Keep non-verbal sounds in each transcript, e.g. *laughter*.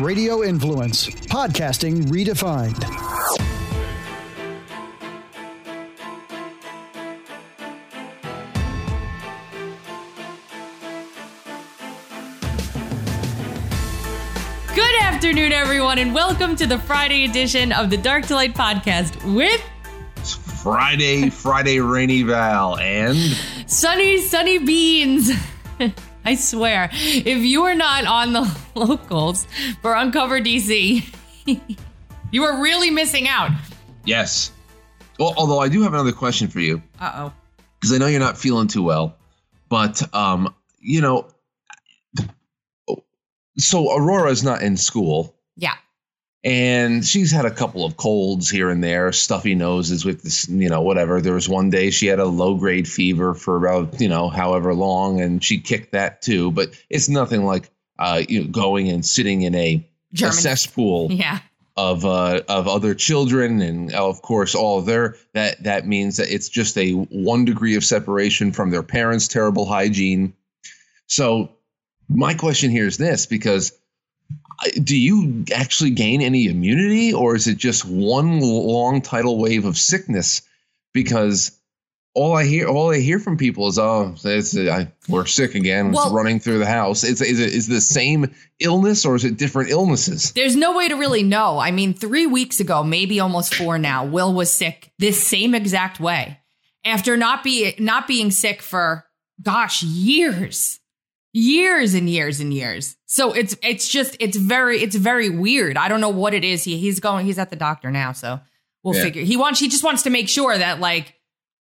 Radio Influence, podcasting redefined. Good afternoon, everyone, and welcome to the Friday edition of the Dark to Light podcast with Friday, Friday, Rainy Val, and Sunny Sunny Beans. I swear, if you are not on the *laughs* locals for Uncover DC, *laughs* you are really missing out. yes. Well, although I do have another question for you Uh oh. because I know you're not feeling too well, but um, you know, so Aurora is not in school. Yeah. And she's had a couple of colds here and there, stuffy noses with this, you know, whatever. There was one day she had a low grade fever for about, you know, however long, and she kicked that too. But it's nothing like uh, you know, going and sitting in a, a cesspool *laughs* Yeah. of uh, of other children, and of course all of their that that means that it's just a one degree of separation from their parents' terrible hygiene. So my question here is this because do you actually gain any immunity or is it just one long tidal wave of sickness? Because all I hear all I hear from people is oh it's, I, we're sick again it's Well- running through the house. Is, is it is the same illness or is it different illnesses? There's no way to really know. I mean, three weeks ago, maybe almost four now, Will was sick this same exact way. After not be not being sick for gosh years, years and years and years. So it's it's just it's very it's very weird. I don't know what it is. He he's going he's at the doctor now, so we'll Yeah. figure. He wants he just wants to make sure that like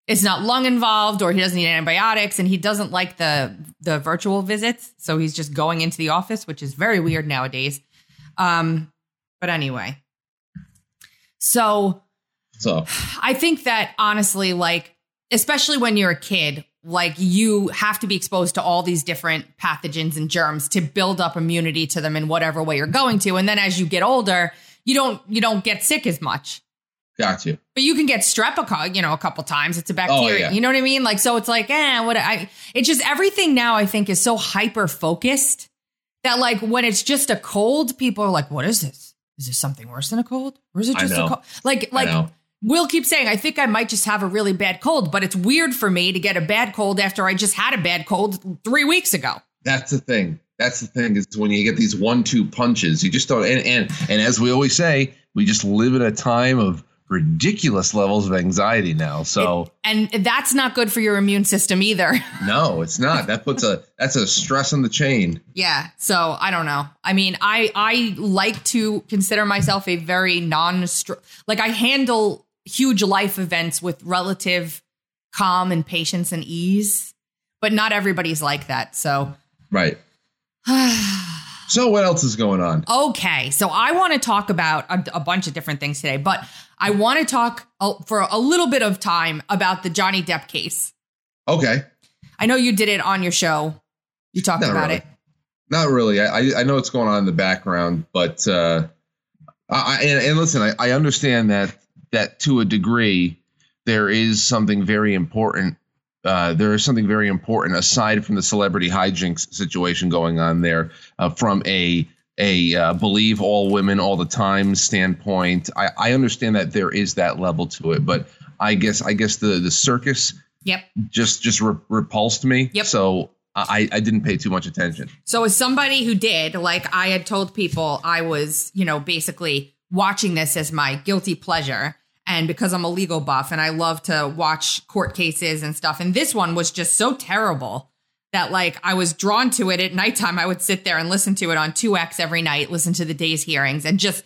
it's not lung involved or he doesn't need antibiotics and he doesn't like the the virtual visits so he's just going into the office which is very weird nowadays um but anyway so so i think that honestly like especially when you're a kid like you have to be exposed to all these different pathogens and germs to build up immunity to them in whatever way you're going to. And then as you get older you don't you don't get sick as much. Got you. But you can get strep a you know a couple times. It's a bacteria. Oh, yeah. you know what i mean? Like so it's like eh what i it's just everything now i think is so hyper focused that like when it's just a cold people are like what is this? Is this something worse than a cold? Or is it just a cold like like. Will keep saying, I think I might just have a really bad cold, but it's weird for me to get a bad cold after I just had a bad cold three weeks ago. That's the thing. That's the thing is when you get these one-two punches, you just don't. And and and as we always say, we just live in a time of ridiculous levels of anxiety now. So And that's not good for your immune system either. *laughs* no, it's not. That puts a that's a stress on the chain. Yeah. So I don't know. I mean, I I like to consider myself a very non like I handle huge life events with relative calm and patience and ease, but not everybody's like that. So Right. *sighs* So what else is going on? okay, so I want to talk about a, a bunch of different things today, but I want to talk uh, for a little bit of time about the Johnny Depp case. Okay. I know you did it on your show. You talked Not about really. it. Not really. I I- know what's going on in the background, but uh, I, I and, and listen, I, I understand that that to a degree there is something very important. Uh, there is something very important aside from the celebrity hijinks situation going on there uh, from a a uh, believe all women all the time standpoint. I, I understand that there is that level to it, but I guess I guess the the circus Yep. just just re- repulsed me. Yep. So I I didn't pay too much attention. So, as somebody who did, like I had told people, I was, you know, basically watching this as my guilty pleasure. And because I'm a legal buff and I love to watch court cases and stuff. And this one was just so terrible that, like, I was drawn to it at nighttime. I would sit there and listen to it on 2X every night, listen to the day's hearings, and just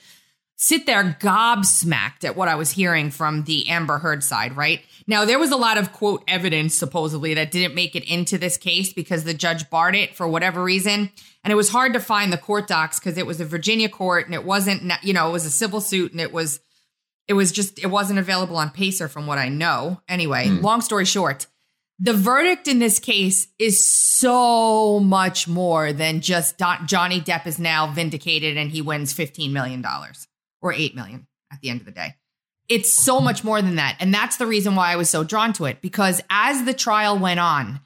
sit there gobsmacked at what I was hearing from the Amber Heard side, right? Now, there was a lot of quote evidence supposedly that didn't make it into this case because the judge barred it for whatever reason. And it was hard to find the court docs because it was a Virginia court and it wasn't, you know, it was a civil suit and it was, it was just, it wasn't available on Pacer from what I know. Anyway, hmm. long story short, the verdict in this case is so much more than just Don- Johnny Depp is now vindicated and he wins $15 million or 8 million at the end of the day. It's so much more than that. And that's the reason why I was so drawn to it because as the trial went on,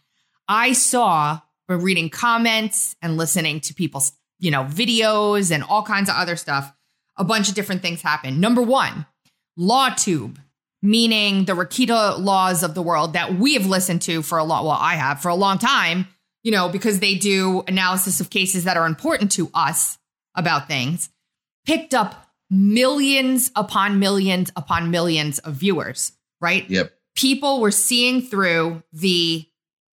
I saw by reading comments and listening to people's you know, videos and all kinds of other stuff. A bunch of different things happen. Number one, LawTube, meaning the Rekieta laws of the world that we have listened to for a long, well, I have for a long time, you know, because they do analysis of cases that are important to us about things, picked up millions upon millions upon millions of viewers, right? Yep. People were seeing through the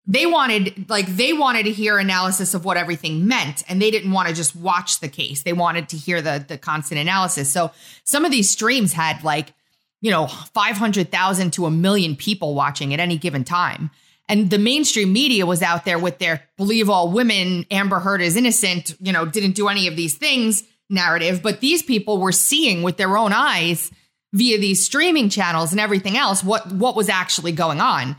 they wanted like they wanted to hear analysis of what everything meant and they didn't want to just watch the case. They wanted to hear the the constant analysis. So some of these streams had like you know 500,000 to a million people watching at any given time. And the mainstream media was out there with their believe all women Amber Heard is innocent you know didn't do any of these things narrative. But these people were seeing with their own eyes via these streaming channels and everything else what what was actually going on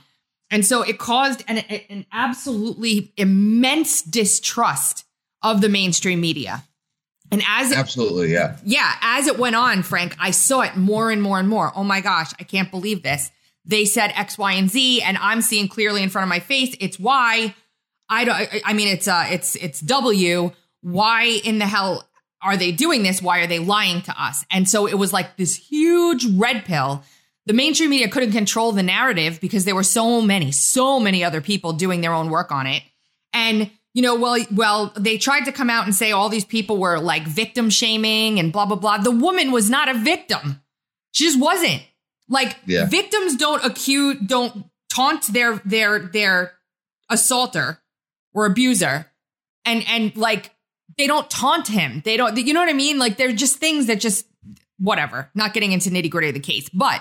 and so it caused an, an absolutely immense distrust of the mainstream media. And as it, Absolutely, yeah. yeah, as it went on, Frank, I saw it more and more and more. Oh my gosh, I can't believe this. They said X, Y, and Z, and I'm seeing clearly in front of my face it's Y. I don't. I mean, it's uh, it's it's W. Why in the hell are they doing this? Why are they lying to us? And so it was like this huge red pill the mainstream media couldn't control the narrative because there were so many, so many other people doing their own work on it. And, you know, well, well, they tried to come out and say all these people were like victim shaming and blah, blah, blah. The woman was not a victim. She just wasn't. Like Yeah. victims don't accuse, don't taunt their, their, their assaulter or abuser. And, and like, they don't taunt him. They don't, you know what I mean? Like, they're just things that just, whatever, not getting into nitty gritty of the case. But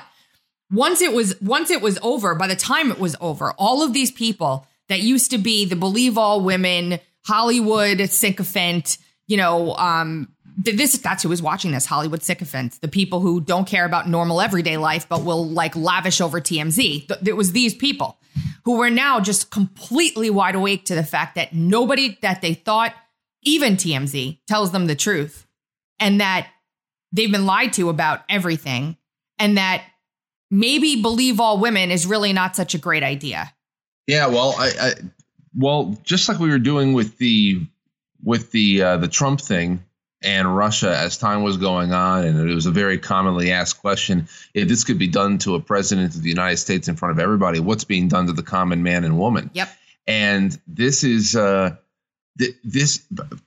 once it was once it was over by the time it was over all of these people that used to be the believe all women hollywood sycophant you know um this that's who was watching this hollywood sycophant the people who don't care about normal everyday life but will like lavish over tmz it was these people who were now just completely wide awake to the fact that nobody that they thought even tmz tells them the truth and that they've been lied to about everything and that maybe believe all women is really not such a great idea. Yeah, well, I, I well, just like we were doing with the with the uh, the Trump thing and Russia as time was going on, and it was a very commonly asked question: if this could be done to a president of the United States in front of everybody, what's being done to the common man and woman? Yep. And this is uh, th- this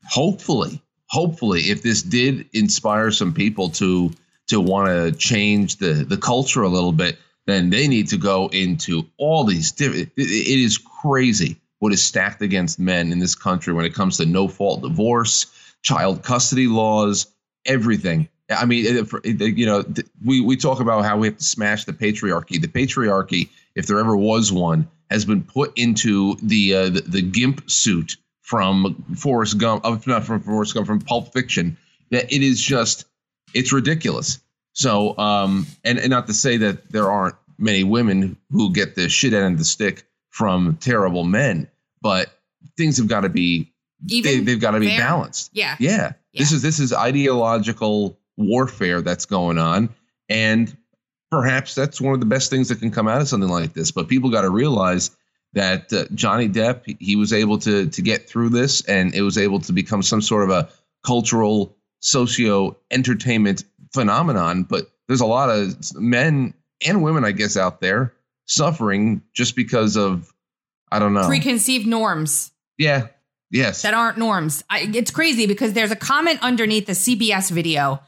hopefully, hopefully, if this did inspire some people to to want to change the the culture a little bit, then they need to go into all these different. It, it is crazy what is stacked against men in this country when it comes to no fault divorce, child custody laws, everything. I mean, you know, we we talk about how we have to smash the patriarchy. The patriarchy, if there ever was one, has been put into the uh, the, the gimp suit from Forrest Gump, uh, not from Forrest Gump, from Pulp Fiction. That it is just it's ridiculous. So, um, and, and not to say that there aren't many women who get the shit end of the stick from terrible men, but things have got to be Even they, they've got to be balanced. Yeah. Yeah. This is this is ideological warfare that's going on, and perhaps that's one of the best things that can come out of something like this. But people got to realize that uh, Johnny Depp he was able to to get through this, and it was able to become some sort of a cultural socio entertainment phenomenon. But there's a lot of men and women, I guess, out there suffering just because of I don't know. Preconceived norms yeah. Yes. that aren't norms. I, it's crazy because there's a comment underneath the CBS video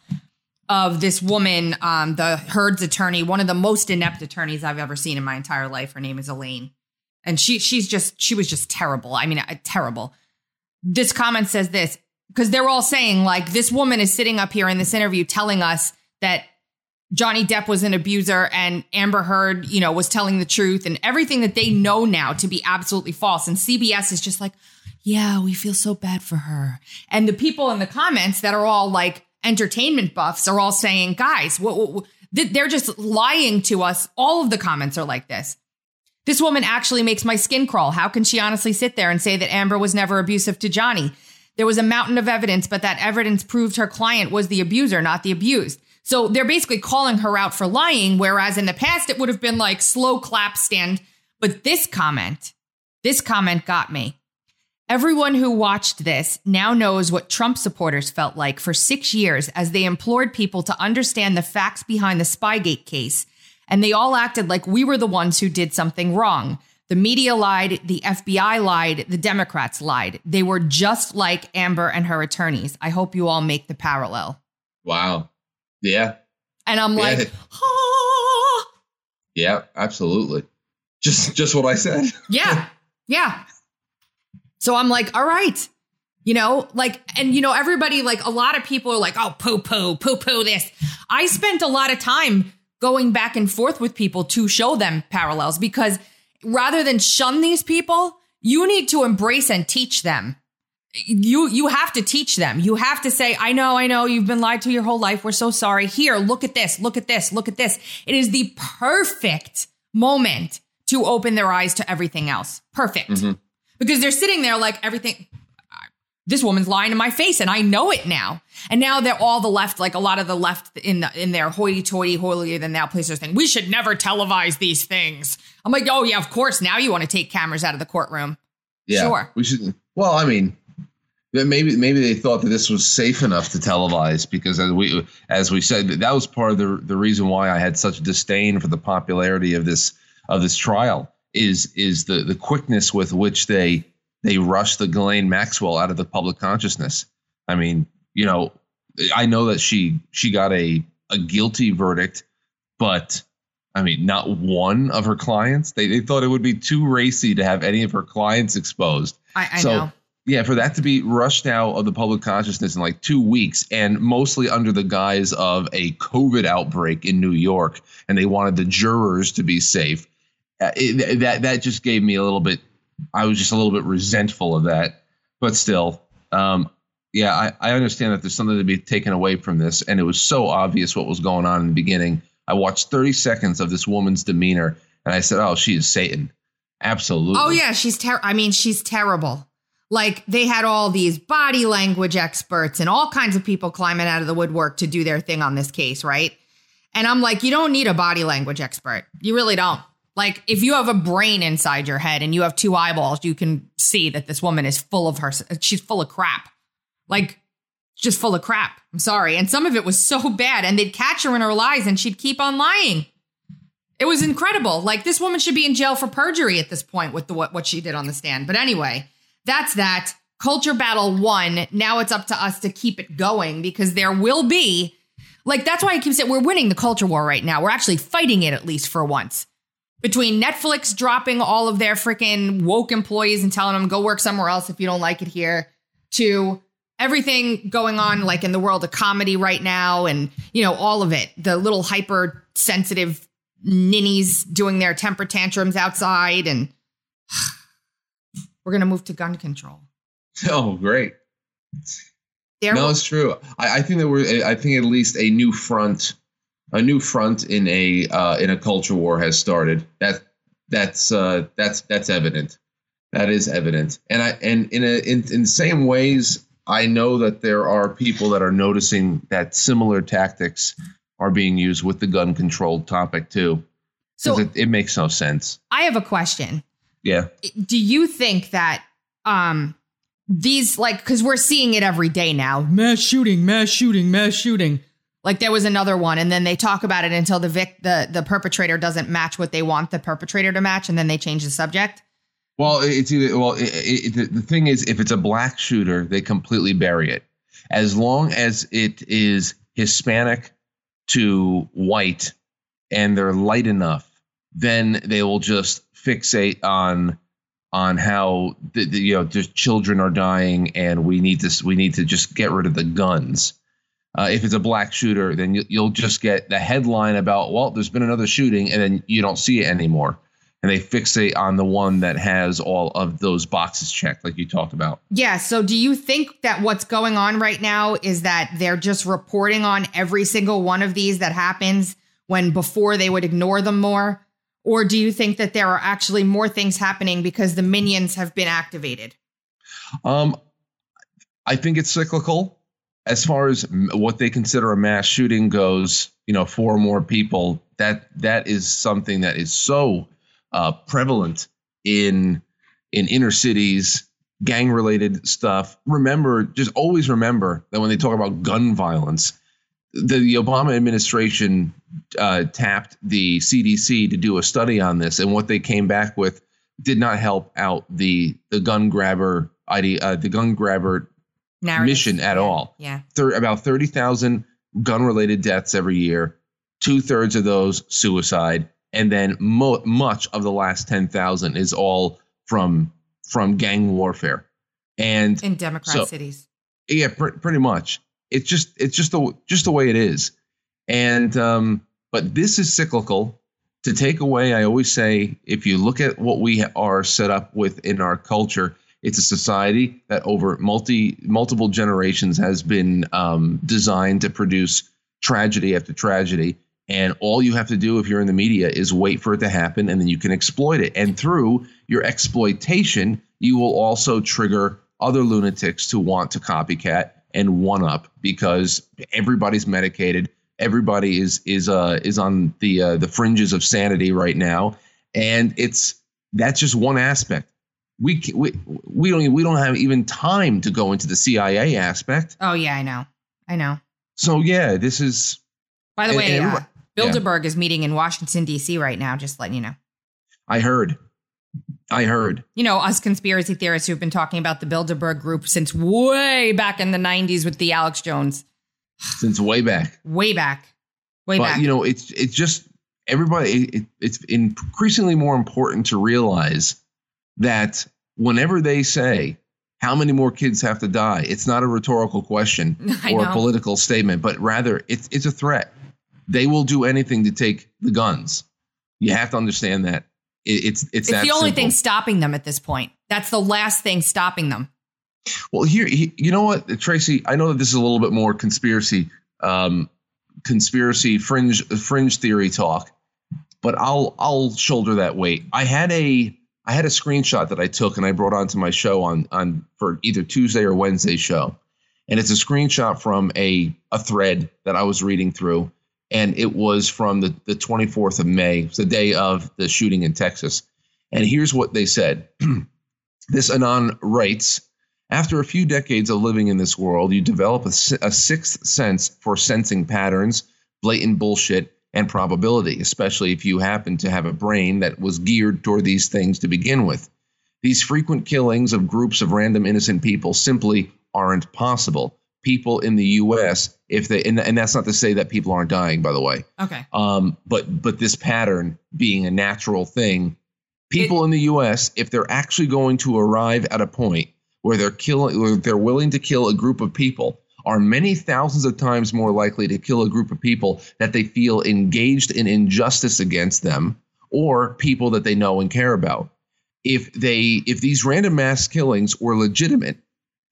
of this woman, um, the Heard's attorney, one of the most inept attorneys I've ever seen in my entire life. Her name is Elaine, and she she's just she was just terrible. I mean, uh, terrible. This comment says this because they're all saying like this woman is sitting up here in this interview telling us that Johnny Depp was an abuser and Amber Heard, you know, was telling the truth and everything that they know now to be absolutely false. And CBS is just like, yeah, we feel so bad for her. And the people in the comments that are all like entertainment buffs are all saying, guys, what, what, what- they're just lying to us. All of the comments are like this. This woman actually makes my skin crawl. How can she honestly sit there and say that Amber was never abusive to Johnny? There was a mountain of evidence, but that evidence proved her client was the abuser, not the abused. So they're basically calling her out for lying, whereas in the past it would have been like slow clap stand. But this comment, this comment got me. Everyone who watched this now knows what Trump supporters felt like for six years as they implored people to understand the facts behind the Spygate case. And they all acted like we were the ones who did something wrong. The media lied, the FBI lied, the Democrats lied. They were just like Amber and her attorneys. I hope you all make the parallel. Wow. Yeah. And I'm Yeah. like, ah. Yeah, absolutely. Just just what I said. *laughs* Yeah. Yeah. So I'm like, all right. You know, like, and you know, everybody, like, a lot of people are like, oh, poo poo, poo poo this. I spent a lot of time going back and forth with people to show them parallels because rather than shun these people, you need to embrace and teach them. You you have to teach them. You have to say, I know, I know, you've been lied to your whole life. We're so sorry. Here, look at this, look at this, look at this. It is the perfect moment to open their eyes to everything else. Perfect. Mm-hmm. Because they're sitting there like everything this woman's lying in my face and I know it now. And now they're all the left, like a lot of the left in the, in their hoity toity, holier than thou places thing. We should never televise these things. I'm like, oh yeah, of course. Now you want to take cameras out of the courtroom. Yeah. Sure. We should well, I mean, maybe maybe they thought that this was safe enough to televise because as we as we said that was part of the the reason why I had such disdain for the popularity of this of this trial is is the the quickness with which they they rushed the Ghislaine Maxwell out of the public consciousness. I mean, you know, I know that she she got a a guilty verdict, but I mean, not one of her clients. They they thought it would be too racy to have any of her clients exposed. I, I So, know. Yeah, for that to be rushed out of the public consciousness in like two weeks, and mostly under the guise of a COVID outbreak in New York, and they wanted the jurors to be safe. Uh, it, that that just gave me a little bit. I was just a little bit resentful of that, but still, um, yeah, I, I understand that there's something to be taken away from this, and it was so obvious what was going on in the beginning. I watched 30 seconds of this woman's demeanor, and I said, "Oh, she is Satan." Absolutely. Oh yeah, she's ter- I mean, she's terrible. Like they had all these body language experts and all kinds of people climbing out of the woodwork to do their thing on this case, right? And I'm like, you don't need a body language expert. You really don't. Like if you have a brain inside your head and you have two eyeballs, you can see that this woman is full of her she's full of crap. Like just full of crap. I'm sorry. And some of it was so *laughs* bad and they'd catch her in her lies and she'd keep on lying. It was incredible. Like this woman should be in jail for perjury at this point with the what, what she did on the stand. But anyway, that's that. Culture battle won. Now it's up to us to keep it going because there will be like that's why I keep saying we're winning the culture war right now. We're actually fighting it at least for once. Between Netflix dropping all of their freaking woke employees and telling them go work somewhere else if you don't like it here, to everything going on like in the world of comedy right now and you know all of it the little hypersensitive ninnies doing their temper tantrums outside and *sighs* we're going to move to gun control *laughs* Oh, great. there no, it's true. I, I think that we're. I think at least a new front, a new front in a uh, in a culture war has started. That that's uh, that's that's evident. That is evident. And I and in a in in the same ways, I know that there are people that are noticing that similar tactics are being used with the gun control topic too. so it, it makes no sense. i have a question Yeah. do you think that um these like because we're seeing it every day now mass shooting mass shooting mass shooting like there was another one and then they talk about it until the vic the the perpetrator doesn't match what they want the perpetrator to match and then they change the subject Well, it's either well. It, it, the, thing is, if it's a black shooter, they completely bury it. As long as it is Hispanic to white, and they're light enough, then they will just fixate on on how the, the, you know just children are dying, and we need this. We need to just get rid of the guns. Uh, if it's a black shooter, then you, you'll just get the headline about well, there's been another shooting, and then you don't see it anymore and they fixate on the one that has all of those boxes checked, like you talked about. yeah so do you think that what's going on right now is that they're just reporting on every single one of these that happens when before they would ignore them more or do you think that there are actually more things happening because the minions have been activated Um, I think it's cyclical. As far as what they consider a mass shooting goes, you know, four more people. That that is something that is so uh, prevalent in in inner cities gang related stuff, remember, just always remember that when they talk about gun violence, the, the Obama administration uh, tapped the CDC to do a study on this, and what they came back with did not help out the the gun grabber idea, uh, the gun grabber Narratives. mission at Yeah. all. Yeah. Thir- about thirty thousand gun related deaths every year. Two thirds of those suicide, and then mo- much of the last ten thousand is all from from gang warfare. And In Democrat So- cities. yeah, pr- pretty much. It's just it's just the just the way it is. And um, but this is cyclical. To take away, I always say, if you look at what we are set up with in our culture, it's a society that over multi multiple generations has been um, designed to produce tragedy after tragedy. And all you have to do if you're in the media is wait for it to happen, and then you can exploit it. And through your exploitation, you will also trigger other lunatics to want to copycat and one up because everybody's medicated. Everybody is is uh is on the uh, the fringes of sanity right now, and it's that's just one aspect. We we we don't we don't have even time to go into the CIA aspect. Oh yeah, I know. I know. So yeah, this is By the And- way, and uh, everybody- yeah. Bilderberg is meeting in Washington D.C. right now. Just letting you know. I heard, I heard. You know, us conspiracy theorists who've been talking about the Bilderberg group since way back in the '90s with the Alex Jones, since way back. way back, way but back. you know, it's it's just everybody. It, it's increasingly more important to realize that whenever they say how many more kids have to die, it's not a rhetorical question *laughs* or a political statement, but rather it's it's a threat. They will do anything to take the guns. You have to understand that it, it's it's it's the only simple. thing stopping them at this point. That's the last thing stopping them. Well, here, he- you know what, Tracy? I know that this is a little bit more conspiracy, um, conspiracy fringe fringe theory talk, but I'll I'll shoulder that weight. I had a I had a screenshot that I took and I brought onto my show on on for either Tuesday or Wednesday show, and it's a screenshot from a a thread that I was reading through, and it was from the the 24th of May, the day of the shooting in Texas, and here's what they said. *clears throat* this anon writes. After a few decades of living in this world, you develop a, a sixth sense for sensing patterns, blatant bullshit, and probability, especially if you happen to have a brain that was geared toward these things to begin with. These frequent killings of groups of random innocent people simply aren't possible. People in the U.S., if they, and, and that's not to say that people aren't dying, by the way, Okay. um, but but this pattern being a natural thing, people in the U.S. if they're actually going to arrive at a point where they're killing, where they're willing to kill a group of people, are many thousands of times more likely to kill a group of people that they feel engaged in injustice against them or people that they know and care about. If they if these random mass killings were legitimate,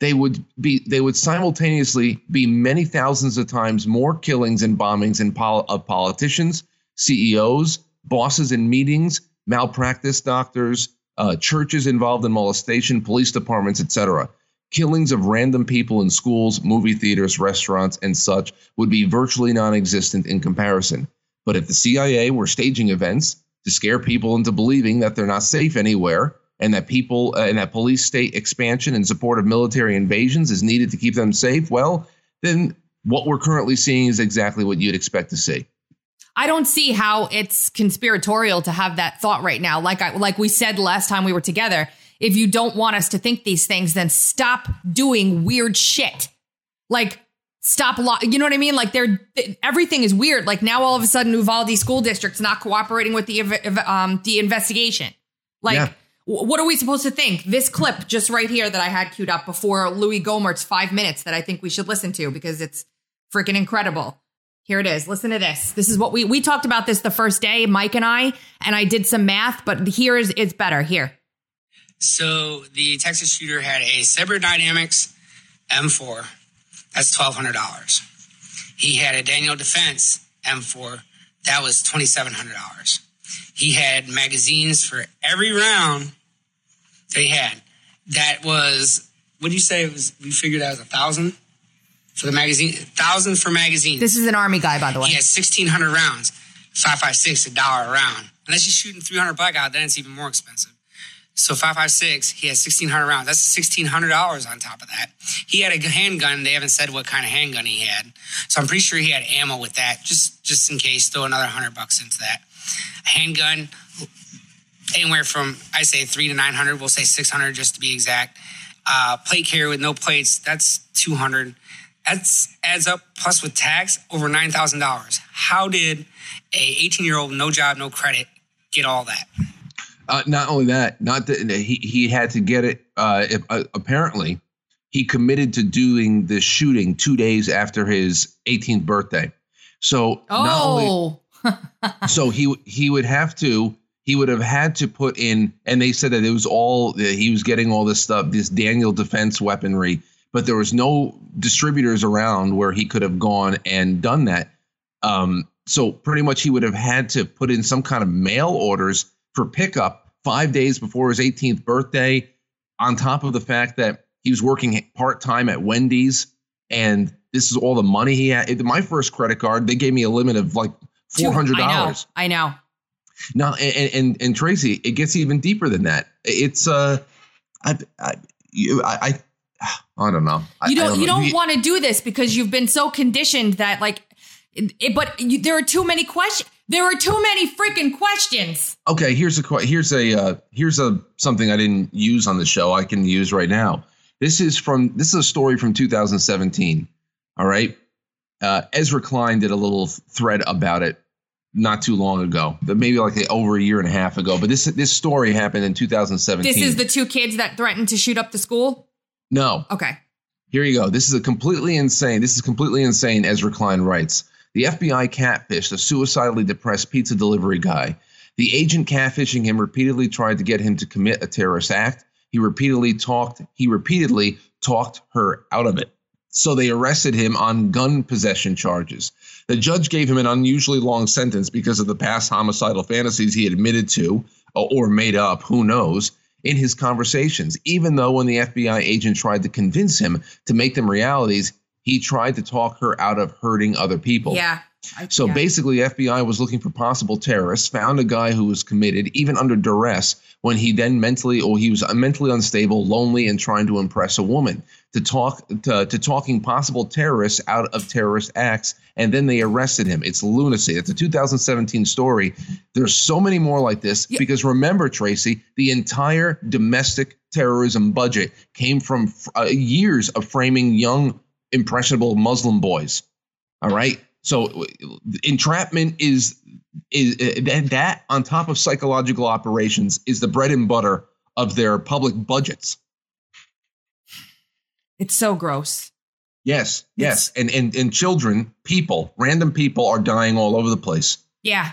they would be they would simultaneously be many thousands of times more killings and bombings in pol- of politicians, CEOs, bosses in meetings, malpractice doctors, uh, churches involved in molestation, police departments, etc. Killings of random people in schools, movie theaters, restaurants, and such would be virtually non-existent in comparison. But if the CIA were staging events to scare people into believing that they're not safe anywhere and that people uh, and that police state expansion in support of military invasions is needed to keep them safe, well, then what we're currently seeing is exactly what you'd expect to see. I don't see how it's conspiratorial to have that thought right now. Like I like we said last time we were together, if you don't want us to think these things, then stop doing weird shit. Like stop lo- you know what I mean? Like they're everything is weird. Like now all of a sudden Uvalde school district's not cooperating with the um the investigation. Like Yeah. what are we supposed to think? This clip just right here that I had queued up before Louis Gohmert's 5 minutes that I think we should listen to because it's freaking incredible. Here it is. Listen to this. This is what we we talked about this the first day, Mike and I, and I did some math, but here is it's better. Here. So the Texas shooter had a Sabre Dynamics M4. That's twelve hundred dollars. He had a Daniel Defense M4. That was twenty seven hundred dollars. He had magazines for every round they had. That was what do you say? It was we figured that was a thousand for the magazine. Thousand for magazines. This is an army guy, by the way. He has 1,600 rounds, 556 a dollar a round. Unless you're shooting 300 Blackout, then it's even more expensive. So 556, he has 1,600 rounds. That's $1,600 on top of that. He had a handgun. They haven't said what kind of handgun he had. So I'm pretty sure he had ammo with that, just just in case. Throw another 100 bucks into that. A handgun, anywhere from, I say three to 900. We'll say 600 just to be exact. Uh, plate carrier with no plates, that's 200. That's adds up plus with tax over $9,000. How did a 18 year old, no job, no credit, get all that? Uh, not only that, not that he he had to get it. Uh, if, uh, apparently, he committed to doing the shooting two days after his 18th birthday. So oh, only, *laughs* so he he would have to he would have had to put in, and they said that it was all he was getting all this stuff, this Daniel defense weaponry, but there was no distributors around where he could have gone and done that. Um, so pretty much he would have had to put in some kind of mail orders for pickup five days before his 18th birthday, on top of the fact that he was working part time at Wendy's. And this is all the money he had. My first credit card, they gave me a limit of like $400. I know. I know. Now, and, and, and Tracy, it gets even deeper than that. It's, uh, I, I, I, I don't know. You don't, don't you know. don't want to do this because you've been so conditioned that like, it, but you, there are too many questions. There are too many freaking questions. Okay, here's a here's a uh, here's a something I didn't use on the show. I can use right now. This is from this is a story from 2017. All right, uh, Ezra Klein did a little thread about it not too long ago, maybe like over a year and a half ago. But this this story happened in 2017. This is the two kids that threatened to shoot up the school. No. Okay. Here you go. This is a completely insane. This is completely insane. Ezra Klein writes. The FBI catfished a suicidally depressed pizza delivery guy. The agent catfishing him repeatedly tried to get him to commit a terrorist act. He repeatedly talked he repeatedly talked her out of it. So they arrested him on gun possession charges. The judge gave him an unusually long sentence because of the past homicidal fantasies he admitted to uh, or made up, who knows, in his conversations. Even though when the FBI agent tried to convince him to make them realities, he tried to talk her out of hurting other people. Yeah. I, so yeah. basically, FBI was looking for possible terrorists, found a guy who was committed, even under duress, when he then mentally or he was mentally unstable, lonely, and trying to impress a woman. To talk to, to talking possible terrorists out of terrorist acts, and then they arrested him. It's lunacy. It's a 2017 story. There's so many more like this yeah. because remember, Tracy, the entire domestic terrorism budget came from uh, years of framing young impressionable Muslim boys. All right. So entrapment is is that, that on top of psychological operations is the bread and butter of their public budgets. It's so gross. Yes, yes. It's, and and and children, people, random people are dying all over the place. Yeah.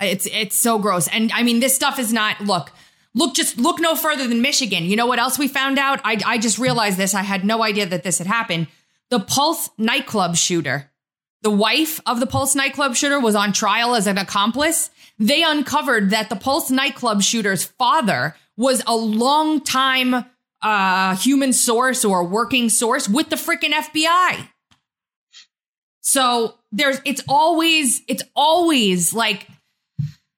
It's it's so gross. And I mean this stuff is not look, look just look no further than Michigan. You know what else we found out? I I just realized this. I had no idea that this had happened the Pulse nightclub shooter. The wife of the Pulse nightclub shooter was on trial as an accomplice. They uncovered that the Pulse nightclub shooter's father was a long-time uh, human source or working source with the freaking FBI. So there's, it's always, it's always like,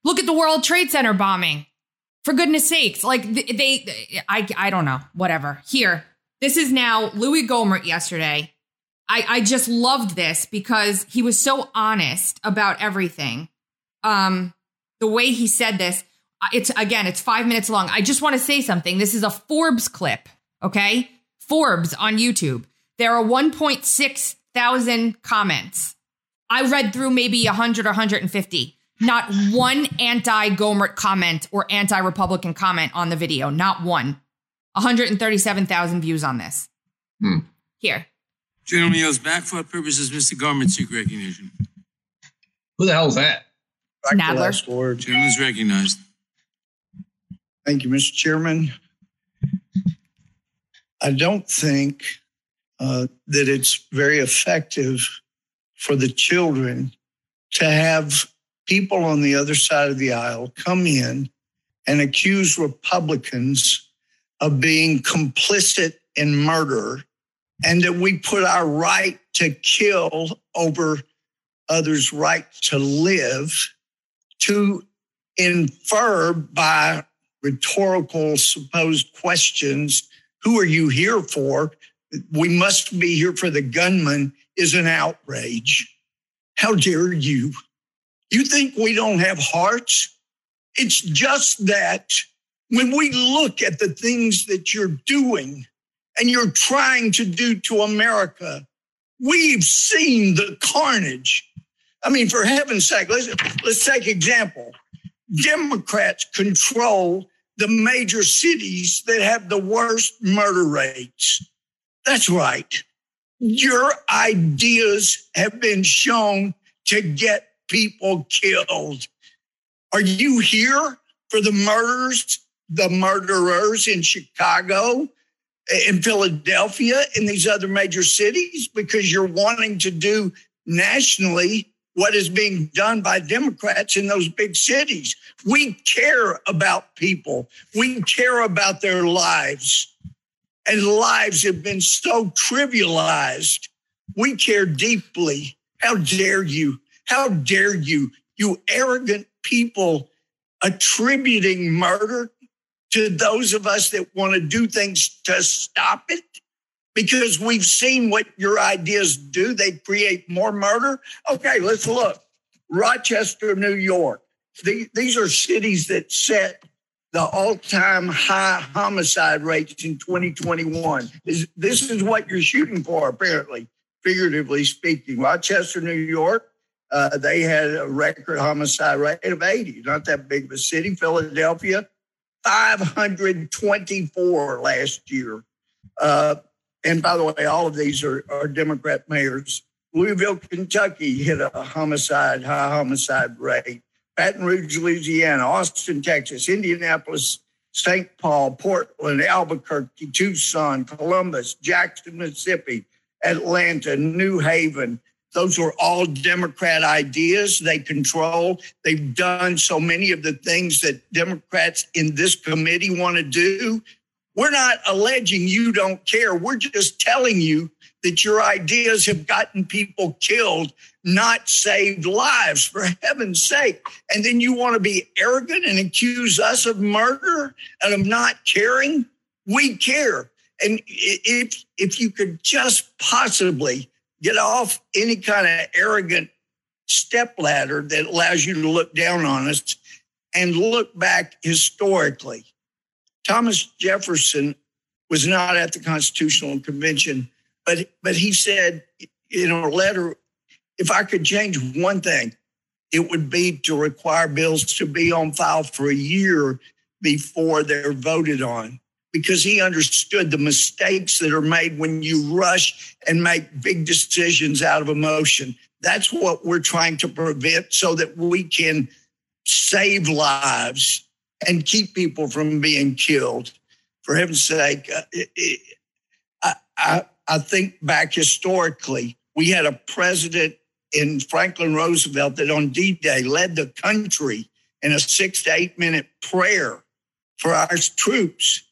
look at the World Trade Center bombing. For goodness sakes, like they, I, I don't know, whatever. Here, this is now Louis Gohmert yesterday I, I just loved this because he was so honest about everything. Um, the way he said this, uh, it's again, it's five minutes long. I just want to say something. This is a Forbes clip, okay? Forbes on YouTube. There are 1.6 thousand comments. I read through maybe 100 or 150. Not one anti Gohmert comment or anti Republican comment on the video. Not one. 137,000 views on this. Hmm. Here. Gentleman yields back for our purposes Mr. Gohmert seek recognition. Who the hell is that? Nadler. Word. Gentleman is recognized. Thank you, Mr. Chairman. I don't think uh, that it's very effective for the children to have people on the other side of the aisle come in and accuse Republicans of being complicit in murder and that we put our right to kill over others' right to live to infer by rhetorical supposed questions. Who are you here for? We must be here for the gunman is an outrage. How dare you? You think we don't have hearts? It's just that when we look at the things that you're doing and you're trying to do to America, we've seen the carnage. I mean, for heaven's sake, let's, let's take example. Democrats control the major cities that have the worst murder rates. That's right. Your ideas have been shown to get people killed. Are you here for the murders, the murderers in Chicago, in Philadelphia, in these other major cities? Because you're wanting to do nationally what is being done by Democrats in those big cities. We care about people, we care about their lives. And lives have been so trivialized. We care deeply. How dare you? How dare you, you arrogant people, attributing murder to those of us that want to do things to stop it? because we've seen what your ideas do. They create more murder. Okay, let's look. Rochester, New York. these are cities that set the all-time high homicide rates in 2021. Is, this is what you're shooting for, apparently, figuratively speaking. Rochester, New York, uh, they had a record homicide rate of 80. Not that big of a city. Philadelphia, 524 last year. Uh, and by the way, all of these are, are Democrat mayors. Louisville, Kentucky hit a homicide, high homicide rate. Baton Rouge, Louisiana, Austin, Texas, Indianapolis, St. Paul, Portland, Albuquerque, Tucson, Columbus, Jackson, Mississippi, Atlanta, New Haven. Those were all Democrat ideas they control. They've done so many of the things that Democrats in this committee want to do. We're not alleging you don't care. We're just telling you that your ideas have gotten people killed, not saved lives, for heaven's sake. And then you want to be arrogant and accuse us of murder and of not caring? We care. And if, if you could just possibly get off any kind of arrogant stepladder that allows you to look down on us and look back historically. Thomas Jefferson was not at the Constitutional Convention, but but he said in a letter, if I could change one thing, it would be to require bills to be on file for a year before they're voted on because he understood the mistakes that are made when you rush and make big decisions out of emotion. That's what we're trying to prevent so that we can save lives and keep people from being killed. For heaven's sake, uh, I, I, I think back historically, we had a president in Franklin Roosevelt that on D Day led the country in a six to eight minute prayer for our troops.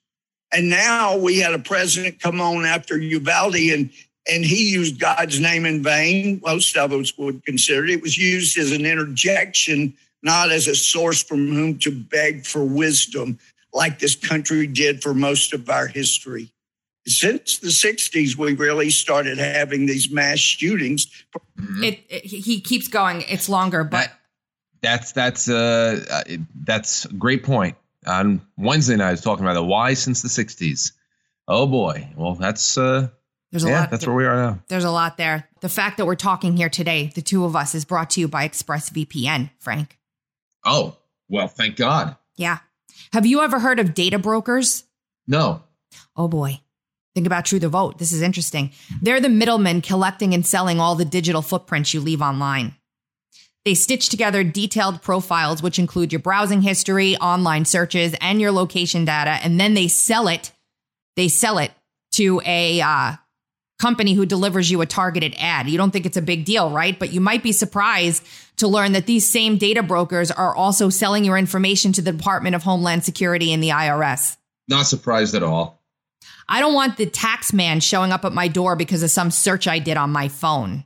And now we had a president come on after Uvalde and and he used God's name in vain. Most of us would consider it. It was used as an interjection not as a source from whom to beg for wisdom, like this country did for most of our history. Since the 60s, we really started having these mass shootings. Mm-hmm. It, it, he keeps going. It's longer, but that, that's that's uh, uh that's a great point. On Wednesday night, I was talking about the why since the 60s. Oh boy, well that's uh, there's a yeah, lot. That's where we are now. There's a lot there. The fact that we're talking here today, the two of us, is brought to you by ExpressVPN, Frank. Oh, well, thank God. Yeah. Have you ever heard of data brokers? No. Oh boy. Think about True the Vote. This is interesting. They're the middlemen collecting and selling all the digital footprints you leave online. They stitch together detailed profiles, which include your browsing history, online searches, and your location data, and then they sell it. They sell it to a uh, company who delivers you a targeted ad. You don't think it's a big deal, right? But you might be surprised to learn that these same data brokers are also selling your information to the Department of Homeland Security and the IRS. Not surprised at all. I don't want the tax man showing up at my door because of some search I did on my phone.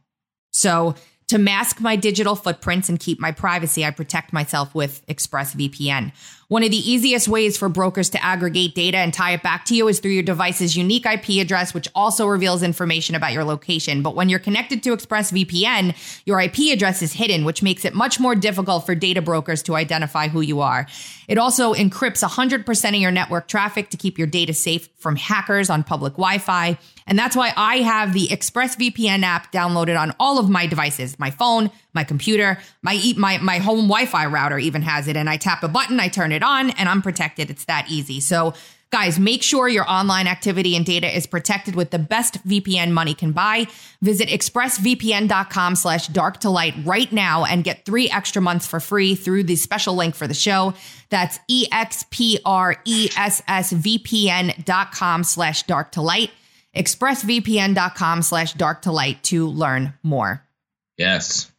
So To mask my digital footprints and keep my privacy, I protect myself with ExpressVPN. One of the easiest ways for brokers to aggregate data and tie it back to you is through your device's unique IP address, which also reveals information about your location. But when you're connected to ExpressVPN, your IP address is hidden, which makes it much more difficult for data brokers to identify who you are. It also encrypts 100% of your network traffic to keep your data safe from hackers on public Wi Fi. And that's why I have the ExpressVPN app downloaded on all of my devices my phone, my computer, my, my, my home Wi Fi router even has it. And I tap a button, I turn it on, and I'm protected. It's that easy. So, guys, make sure your online activity and data is protected with the best VPN money can buy. Visit expressvpn.com slash dark to light right now and get three extra months for free through the special link for the show. That's expressvpn.com slash dark to light expressvpn.com slash dark to light to learn more. Yes.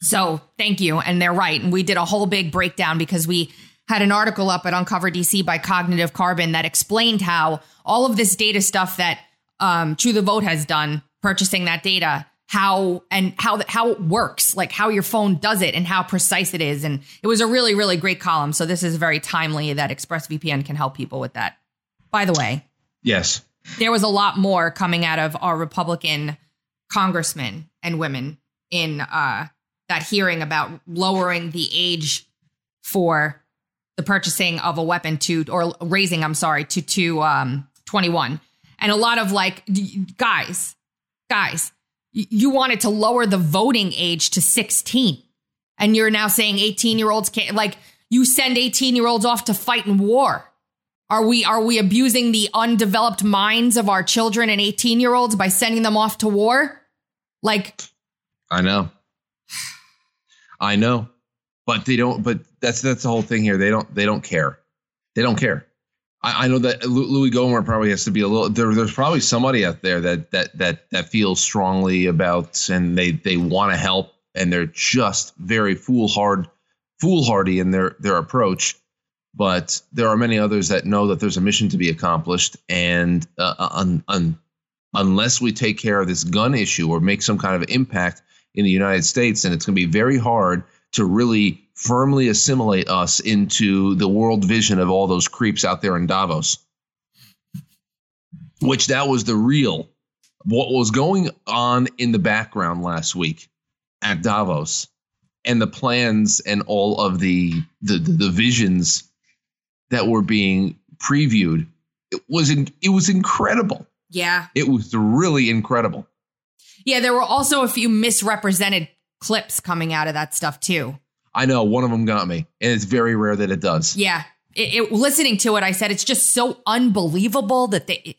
So thank you. And they're right. And we did a whole big breakdown because we had an article up at Uncover DC by Cognitive Carbon that explained how all of this data stuff that um, True the Vote has done, purchasing that data, how and how how it works, like how your phone does it and how precise it is. And it was a really, really great column. So this is very timely that ExpressVPN can help people with that. By the way, Yes. there was a lot more coming out of our Republican congressmen and women in uh, that hearing about lowering the age for the purchasing of a weapon to, or raising, I'm sorry, to to um, 21, and a lot of like guys, guys, you wanted to lower the voting age to 16, and you're now saying 18 year olds can't like you send 18 year olds off to fight in war. Are we are we abusing the undeveloped minds of our children and 18 year olds by sending them off to war? Like I know. I know. But they don't but that's that's the whole thing here. They don't they don't care. They don't care. I, I know that Louie Gohmert probably has to be a little there, there's probably somebody out there that that that that feels strongly about and they they want to help and they're just very foolhard foolhardy in their their approach but there are many others that know that there's a mission to be accomplished and uh, un, un, unless we take care of this gun issue or make some kind of impact in the United States, then it's going to be very hard to really firmly assimilate us into the world vision of all those creeps out there in Davos. Which that was the real what was going on in the background last week at Davos and the plans and all of the the, the visions that were being previewed it was in, it was incredible yeah. it was really incredible Yeah, there were also a few misrepresented clips coming out of that stuff too. I know one of them got me and it's very rare that it does Yeah. It, it, listening to it, I said it's just so unbelievable that they,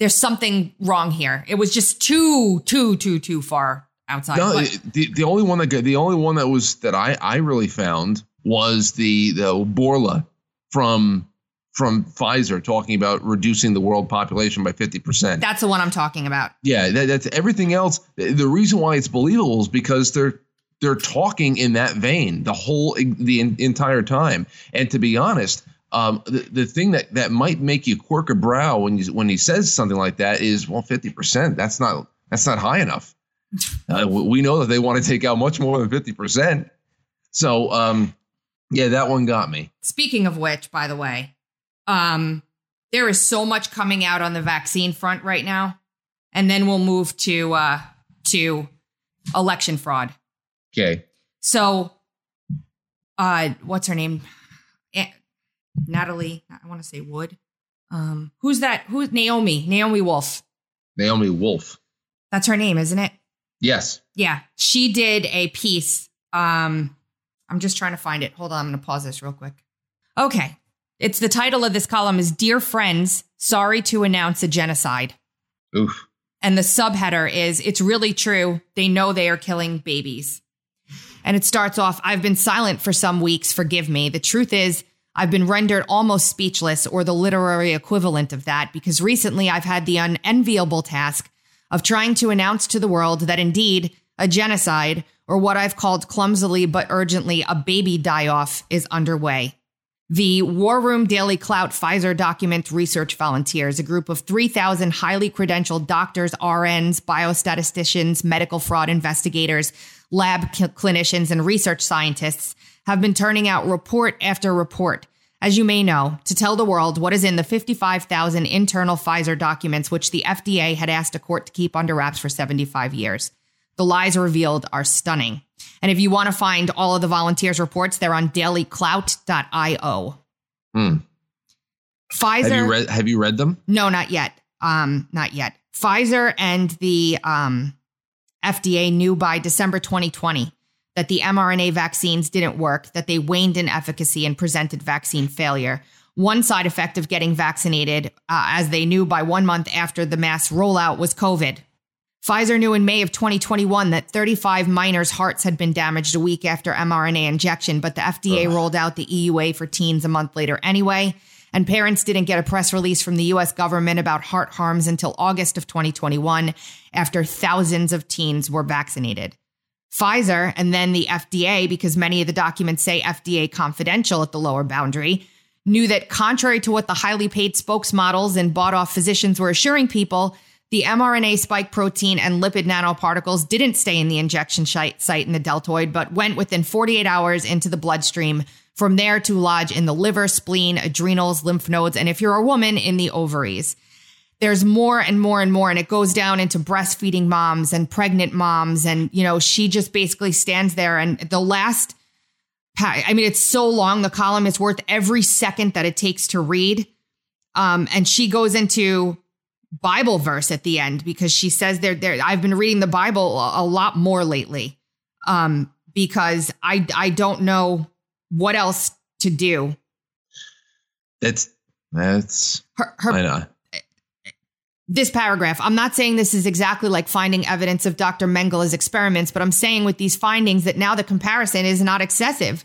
there's something wrong here. It was just too, too, too, too far outside. no, But- the, the only one that got, the only one that was that I I really found was the the Bourla from from Pfizer talking about reducing the world population by 50%. that's the one I'm talking about. Yeah, that, that's everything else. The the reason why it's believable is because they're they're talking in that vein the whole the en- entire time. And to be honest, um, the, the thing that that might make you quirk a brow when you when he says something like that is well, fifty percent. That's not that's not high enough. *laughs* Uh, we we know that they want to take out much more than fifty percent. So, um, yeah, that one got me. Speaking of which, by the way, um, there is so much coming out on the vaccine front right now, and then we'll move to uh, to election fraud. Okay, So, uh, what's her name? A- Natalie. I want to say Wood. Um, who's that? Who's Naomi? Naomi Wolf. Naomi Wolf. That's her name, isn't it? Yes. Yeah, she did a piece. Um, I'm just trying to find it. Hold on, I'm going to pause this real quick. Okay, it's the title of this column is "Dear Friends, Sorry to Announce a Genocide," Oof. and the subheader is "It's really true. They know they are killing babies." And it starts off I've been silent for some weeks, forgive me. The truth is, I've been rendered almost speechless, or the literary equivalent of that, because recently I've had the unenviable task of trying to announce to the world that indeed a genocide, or what I've called clumsily but urgently a baby die off, is underway. The War Room Daily Clout Pfizer documents research volunteers, a group of 3,000 highly credentialed doctors, RNs, biostatisticians, medical fraud investigators, lab cl- clinicians, and research scientists, have been turning out report after report, as you may know, to tell the world what is in the 55,000 internal Pfizer documents, which the FDA had asked a court to keep under wraps for 75 years. The lies revealed are stunning. And if you want to find all of the volunteers' reports, they're on dailyclout.io. Hmm. Pfizer. Have you read have you read them? No, not yet. Um, not yet. Pfizer and the um, FDA knew by December 2020 that the mRNA vaccines didn't work, that they waned in efficacy and presented vaccine failure. One side effect of getting vaccinated, uh, as they knew by one month after the mass rollout, was COVID. Pfizer knew in May of 2021 that 35 minors' hearts had been damaged a week after mRNA injection, but the FDA rolled out the EUA for teens a month later anyway. And parents didn't get a press release from the US government about heart harms until August of 2021, after thousands of teens were vaccinated. Pfizer and then the FDA, because many of the documents say FDA confidential at the lower boundary, knew that contrary to what the highly paid spokesmodels and bought off physicians were assuring people, the mRNA spike protein and lipid nanoparticles didn't stay in the injection site in the deltoid, but went within 48 hours into the bloodstream, from there to lodge in the liver, spleen, adrenals, lymph nodes, and if you're a woman, in the ovaries. There's more and more and more, and it goes down into breastfeeding moms and pregnant moms. And, you know, she just basically stands there. And the last, I mean, it's so long, the column is worth every second that it takes to read. Um, and she goes into Bible verse at the end because she says there there I've been reading the Bible a, a lot more lately. Um because I I don't know what else to do. It's that's Her, her I know. this paragraph. I'm not saying this is exactly like finding evidence of Dr. Mengele's experiments, but I'm saying with these findings that now the comparison is not excessive.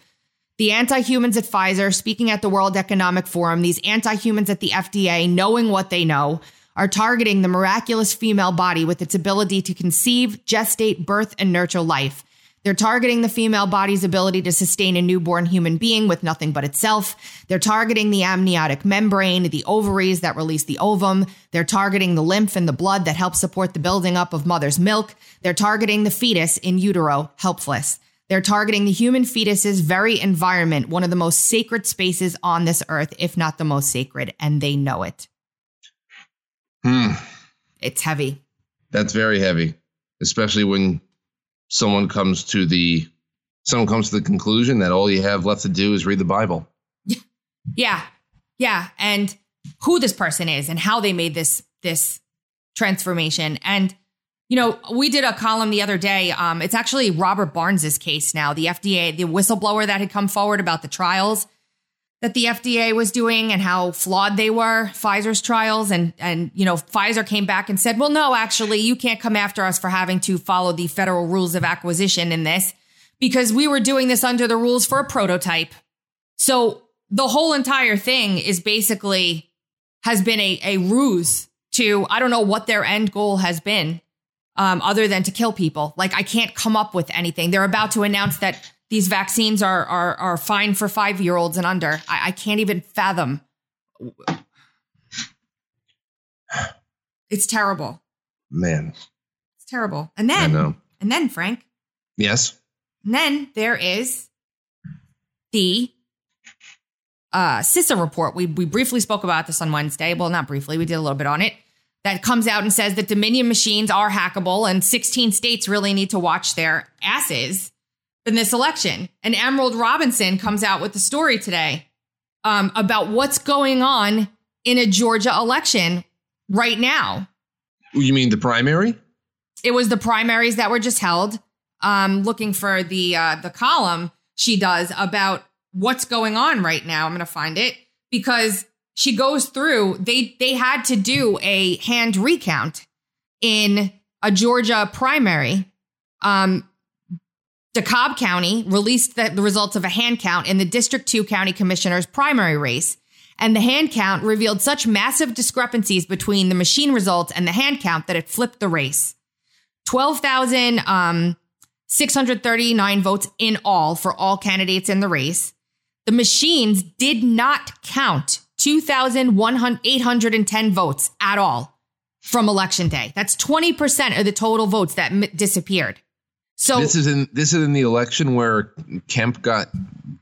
The anti humans at Pfizer, speaking at the World Economic Forum, these anti humans at the FDA, knowing what they know, are targeting the miraculous female body with its ability to conceive, gestate, birth, and nurture life. They're targeting the female body's ability to sustain a newborn human being with nothing but itself. They're targeting the amniotic membrane, the ovaries that release the ovum. They're targeting the lymph and the blood that help support the building up of mother's milk. They're targeting the fetus in utero, helpless. They're targeting the human fetus's very environment, one of the most sacred spaces on this earth, if not the most sacred, and they know it. Hmm. It's heavy. That's very heavy, especially when someone comes to the someone comes to the conclusion that all you have left to do is read the Bible. *laughs* Yeah. Yeah. And who this person is and how they made this this transformation. And you know, we did a column the other day. Um, it's actually Robert Barnes's case now. The FDA, the whistleblower that had come forward about the trials that the FDA was doing and how flawed they were, Pfizer's trials. And, and, you know, Pfizer came back and said, well, no, actually, you can't come after us for having to follow the federal rules of acquisition in this because we were doing this under the rules for a prototype. So the whole entire thing is basically has been a, a ruse to, I don't know what their end goal has been. Um, other than to kill people. Like I can't come up with anything. They're about to announce that these vaccines are are are fine for five year olds and under. I, I can't even fathom. It's terrible. Man, It's terrible. And then and then Frank, Yes. and then there is the uh CISA report. We we briefly spoke about this on Wednesday. Well, not briefly, we did a little bit on it. That comes out and says that Dominion machines are hackable and 16 states really need to watch their asses in this election. And Emerald Robinson comes out with the story today um, about what's going on in a Georgia election right now. You mean the primary? It was the primaries that were just held. Um, looking for the uh, the column she does about what's going on right now. I'm going to find it because she goes through. They they had to do a hand recount in a Georgia primary. Um, DeKalb County released the, results of a hand count in the District 2 County Commissioner's primary race. And the hand count revealed such massive discrepancies between the machine results and the hand count that it flipped the race. 12,639 um, votes in all for all candidates in the race. the machines did not count 2,810 votes at all from election day. That's 20% of the total votes that disappeared. So this is in this is in the election where Kemp got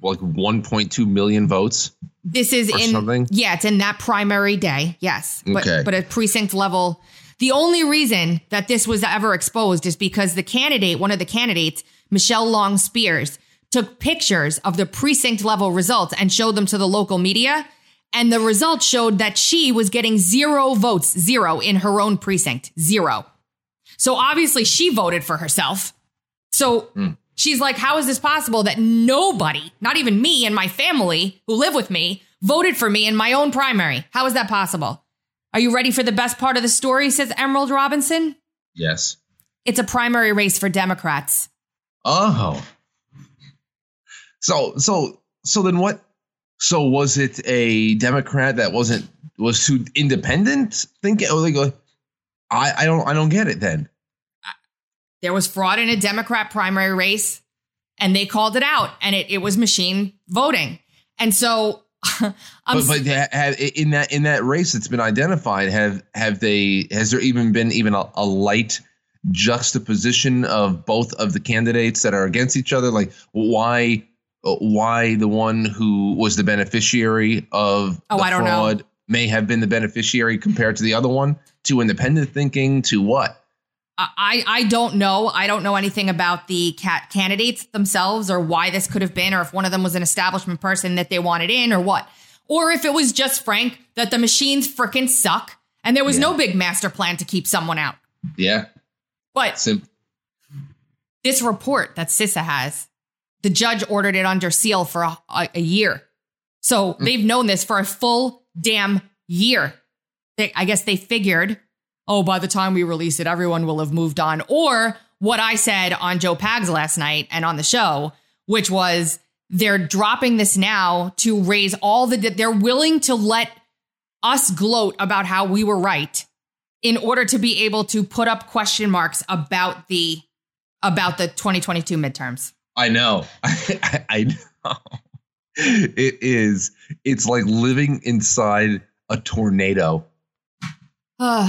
like 1.2 million votes. This is in something? yeah, it's in that primary day. Yes, but Okay. but at precinct level, the only reason that this was ever exposed is because the candidate, one of the candidates, Michelle Long Spears, took pictures of the precinct level results and showed them to the local media. And the results showed that she was getting zero votes, zero in her own precinct, zero. So obviously she voted for herself. So hmm. she's like, how is this possible that nobody, not even me and my family who live with me, voted for me in my own primary? How is that possible? Are you ready for the best part of the story? Says Emerald Robinson. Yes. It's a primary race for Democrats. Oh. So so so then what? So was it a Democrat that wasn't was too independent? Think oh they go. I I don't I don't get it then. There was fraud in a Democrat primary race, and they called it out, and it, it was machine voting. And so, *laughs* I'm But but have, in that in that race that's been identified, have have they has there even been even a, a light juxtaposition of both of the candidates that are against each other? Like why why the one who was the beneficiary of Oh, the I don't know. fraud may have been the beneficiary compared to the other one? To independent thinking, to what? I, I don't know. I don't know anything about the cat candidates themselves or why this could have been, or if one of them was an establishment person that they wanted in, or what. Or if it was just Frank that the machines frickin' suck and there was Yeah. no big master plan to keep someone out. Yeah, But sim- this report that CISA has, the judge ordered it under seal for a, a, a year. So hmm. they've known this for a full damn year. They, I guess they figured, oh, by the time we release it, everyone will have moved on. Or what I said on Joe Pags last night and on the show, which was they're dropping this now to raise all the, they're willing to let us gloat about how we were right in order to be able to put up question marks about the about the 2022 midterms. I know. *laughs* I, I know. It is. It's like living inside a tornado.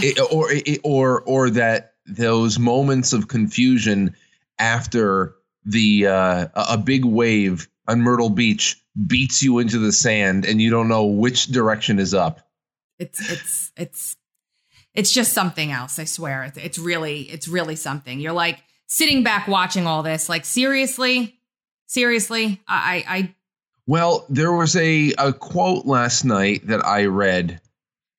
It- or it- or or that those moments of confusion after the uh, a big wave on Myrtle Beach beats you into the sand, and you don't know which direction is up. it's it's it's it's just something else. I swear. It's, it's really it's really something. You're like sitting back watching all this. Like seriously, seriously. I I, I Well, there was a, a quote last night that I read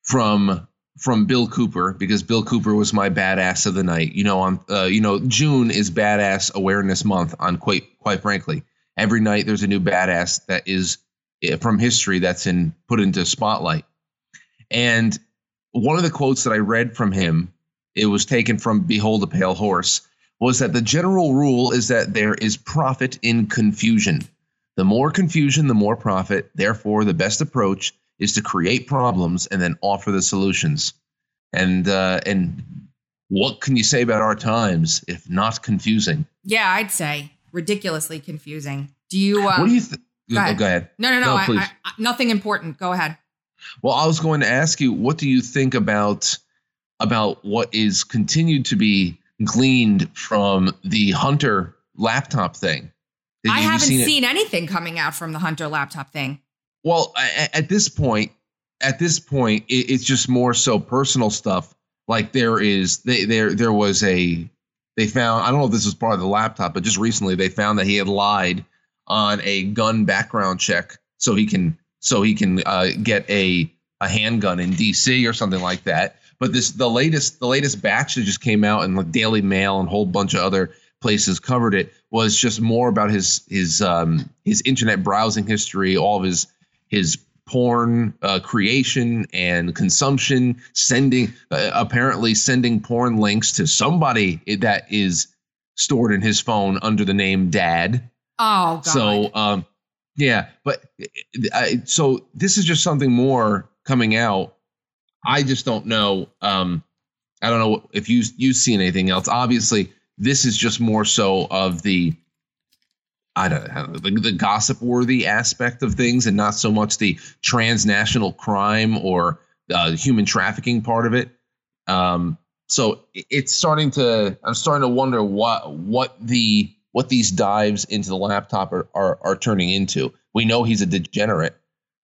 from from Bill Cooper because Bill Cooper was my badass of the night. You know, on uh, you know June is Badass Awareness Month. On quite quite frankly, every night there's a new badass that is eh, from history that's in put into spotlight. And one of the quotes that I read from him, it was taken from Behold a Pale Horse, was that the general rule is that there is profit in confusion. The more confusion, the more profit. Therefore, the best approach is to create problems and then offer the solutions. And uh, and what can you say about our times if not confusing? yeah, I'd say ridiculously confusing. Do you? Um, what do you think? go ahead. go ahead. No, no, no. No, I. I, I, nothing important. Go ahead. Well, I was going to ask you, what do you think about about what is continued to be gleaned from the Hunter laptop thing? Did I haven't it? seen anything coming out from the Hunter laptop thing. Well, at this point, at this point, it's just more so personal stuff. Like there is, they, there, there was a, they found. I don't know if this was part of the laptop, but just recently they found that he had lied on a gun background check, so he can, so he can uh, get a a handgun in D.C. or something like that. But this, the latest, the latest batch that just came out, and the Daily Mail and a whole bunch of other places covered it was just more about his his um his internet browsing history, all of his his porn uh, creation and consumption, sending uh, apparently sending porn links to somebody that is stored in his phone under the name Dad. Oh God. So um yeah, but I, so this is just something more coming out. I just don't know. Um, I don't know if you you've seen anything else. Obviously, this is just more so of the I don't know the, the gossip worthy aspect of things, and not so much the transnational crime or uh, human trafficking part of it. Um, so it's starting to. I'm starting to wonder what what the what these dives into the laptop are are, are turning into. We know he's a degenerate,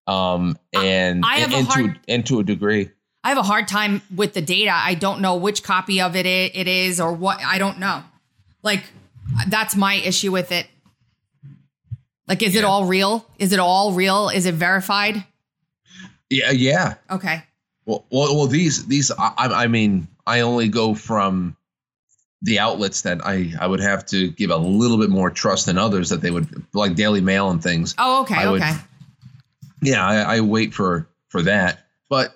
um, and I have and, a hard- to and to a degree. I have a hard time with the data. I don't know which copy of it, it is or what. I don't know. Like that's my issue with it. Like, is it all real? Is it all real? Is it verified? Yeah, yeah. Okay. Well, well, well these these I, I mean, I only go from the outlets that I I would have to give a little bit more trust than others that they would like Daily Mail and things. Oh, okay. I would- okay. Yeah, I, I wait for for that. But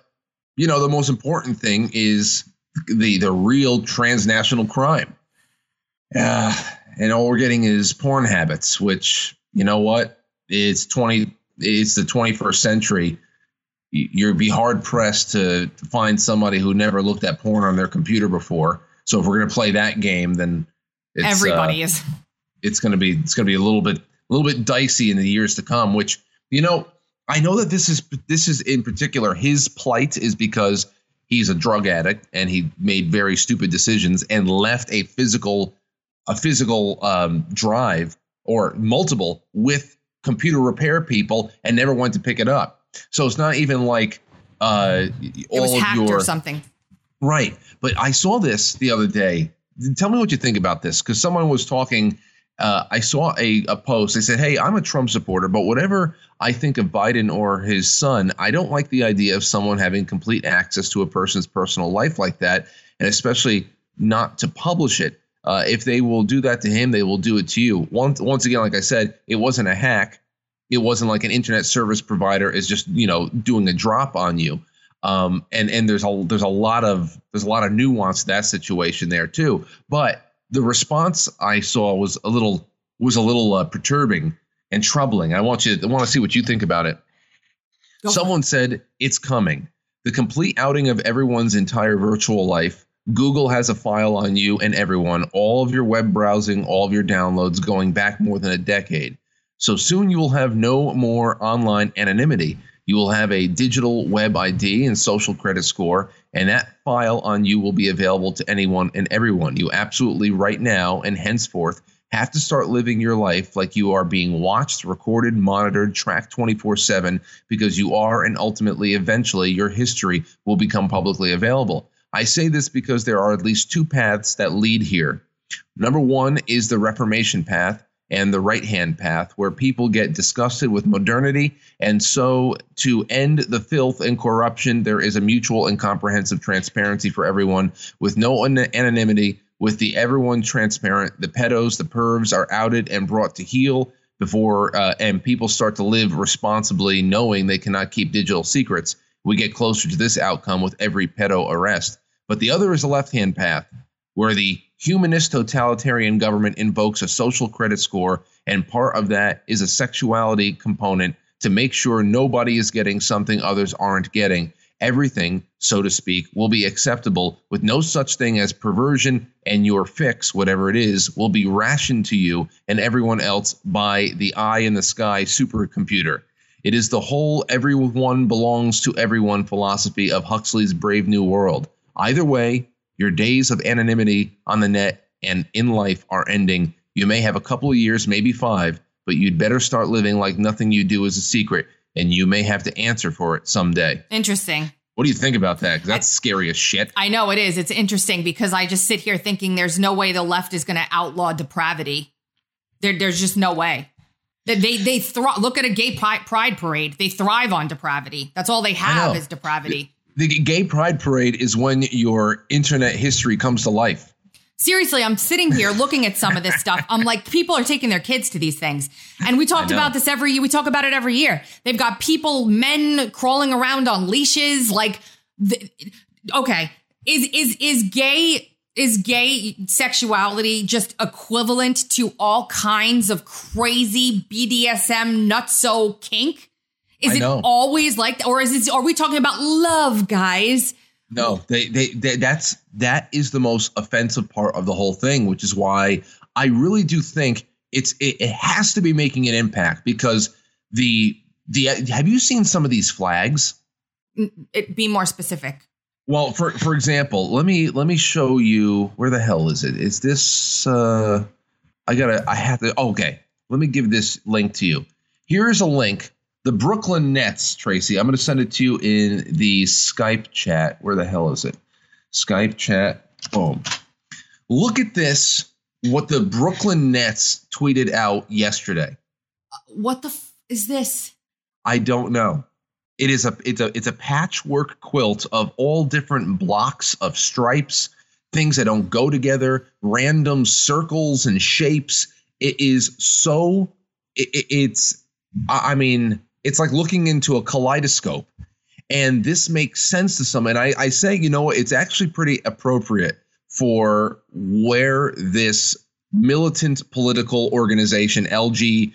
you know, the most important thing is the the real transnational crime. Yeah, and all we're getting is porn habits, which you know what? It's twenty. It's the twenty first century. You'd be hard pressed to, to find somebody who never looked at porn on their computer before. So if we're gonna play that game, then it's, uh, Everybody is. it's going to be it's going to be a little bit a little bit dicey in the years to come which you know i know that this is this is in particular his plight is because he's a drug addict and he made very stupid decisions and left a physical a physical um, drive or multiple with computer repair people and never went to pick it up so it's not even like uh It all was of hacked your or something. Right. But I saw this the other day. Tell me what you think about this because someone was talking. Uh, I saw a, a post. They said, Hey, I'm a Trump supporter, but whatever I think of Biden or his son, I don't like the idea of someone having complete access to a person's personal life like that, and especially not to publish it. Uh, if they will do that to him, they will do it to you. Once, once again, like I said, it wasn't a hack. It wasn't like an internet service provider is just you know doing a drop on you um, and and there's a there's a lot of there's a lot of nuance to that situation there too. But the response I saw was a little was a little uh, perturbing and troubling. I want you I want to see what you think about it. Someone said it's coming. The complete outing of everyone's entire virtual life. Google has a file on you and everyone, all of your web browsing, all of your downloads going back more than a decade. So soon you will have no more online anonymity. You will have a digital web ID and social credit score, and that file on you will be available to anyone and everyone. You absolutely, right now and henceforth, have to start living your life like you are being watched, recorded, monitored, tracked 24 7 because you are, and ultimately, eventually, your history will become publicly available. I say this because there are at least two paths that lead here. Number one is the Reformation path and the right hand path, where people get disgusted with modernity. And so, to end the filth and corruption, there is a mutual and comprehensive transparency for everyone with no an- anonymity. With the everyone transparent, the pedos, the pervs are outed and brought to heel before, uh, and people start to live responsibly, knowing they cannot keep digital secrets. We get closer to this outcome with every pedo arrest. But the other is a left hand path, where the humanist totalitarian government invokes a social credit score, and part of that is a sexuality component to make sure nobody is getting something others aren't getting. Everything, so to speak, will be acceptable with no such thing as perversion, and your fix, whatever it is, will be rationed to you and everyone else by the eye in the sky supercomputer. It is the whole everyone belongs to everyone philosophy of Huxley's Brave New World. Either way, your days of anonymity on the net and in life are ending. You may have a couple of years, maybe five, but you'd better start living like nothing you do is a secret, and you may have to answer for it someday. Interesting. What do you think about that? Because that's scary as shit. I know it is. It's interesting because I just sit here thinking there's no way the left is going to outlaw depravity. There, there's just no way. They they, they thrive. Look at a gay pride, pride parade. They thrive on depravity. That's all they have is depravity. The gay pride parade is when your internet history comes to life. Seriously, I'm sitting here looking at some of this stuff. I'm like, people are taking their kids to these things. And we talked about this every year. We talk about it every year. They've got people, men crawling around on leashes. Like, th- okay, is, is, is gay, is gay sexuality just equivalent to all kinds of crazy BDSM nutso kink? Is it always like that? Or is it, are we talking about love, guys? No, they, they, they that's that is the most offensive part of the whole thing, which is why I really do think it's it, it has to be making an impact because the the have you seen some of these flags? It, be more specific. Well, for for example, let me let me show you where the hell is it? Is this uh I gotta I have to okay. Let me give this link to you. Here's a link. The Brooklyn Nets, Tracy. I'm gonna send it to you in the Skype chat. Where the hell is it? Skype chat. Boom. Look at this. What the Brooklyn Nets tweeted out yesterday. What the f- is this? I don't know. It is a it's a it's a patchwork quilt of all different blocks of stripes, things that don't go together, random circles and shapes. It is so it, it- it's I mean it's like looking into a kaleidoscope, and this makes sense to some. And I I say you know it's actually pretty appropriate for where this militant political organization LGBTQ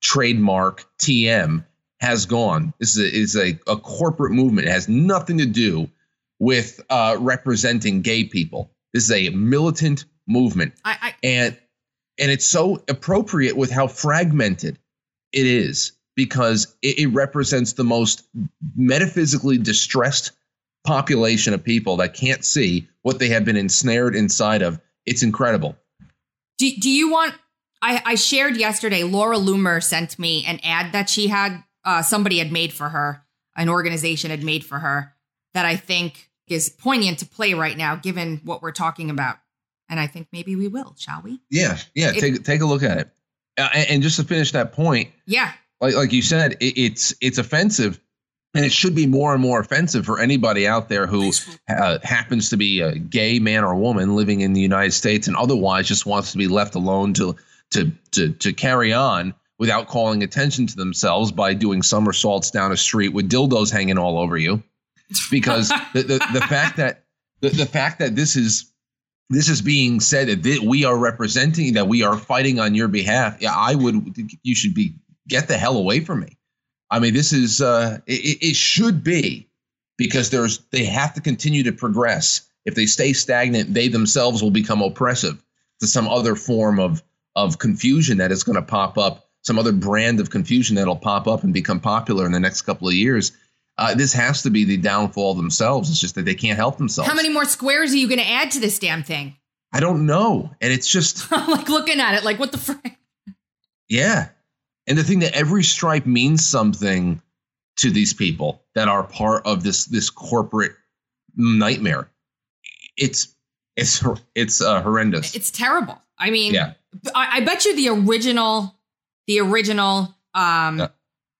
trademark TM has gone. This is a, is a, a corporate movement. It has nothing to do with uh, representing gay people. This is a militant movement, I, I and and it's so appropriate with how fragmented it is because it, it represents the most metaphysically distressed population of people that can't see what they have been ensnared inside of. It's incredible. do, do you want I, I shared yesterday laura loomer sent me an ad that she had uh, somebody had made for her an organization had made for her that i think is poignant to play right now given what we're talking about and i think maybe we will shall we Yeah, yeah. It- take take a look at it. Uh, and, and just to finish that point, yeah. like like you said, it, it's it's offensive, and it should be more and more offensive for anybody out there who uh, happens to be a gay man or woman living in the United States and otherwise just wants to be left alone to to to to carry on without calling attention to themselves by doing somersaults down a street with dildos hanging all over you, because *laughs* the the, the fact that the, the fact that this is this is being said that we are representing that we are fighting on your behalf. Yeah, I would. You should be get the hell away from me. I mean, this is uh, it, it should be because there's they have to continue to progress. If they stay stagnant, they themselves will become oppressive to some other form of of confusion that is going to pop up, some other brand of confusion that'll pop up and become popular in the next couple of years. Uh, this has to be the downfall themselves. It's just that they can't help themselves. how many more squares are you going to add to this damn thing I don't know, and it's just *laughs* I'm like looking at it like what the frick Yeah. And the thing that every stripe means something to these people that are part of this this corporate nightmare. It's it's it's uh, horrendous. it's terrible i mean yeah. I, I bet you the original, the original um, Yeah.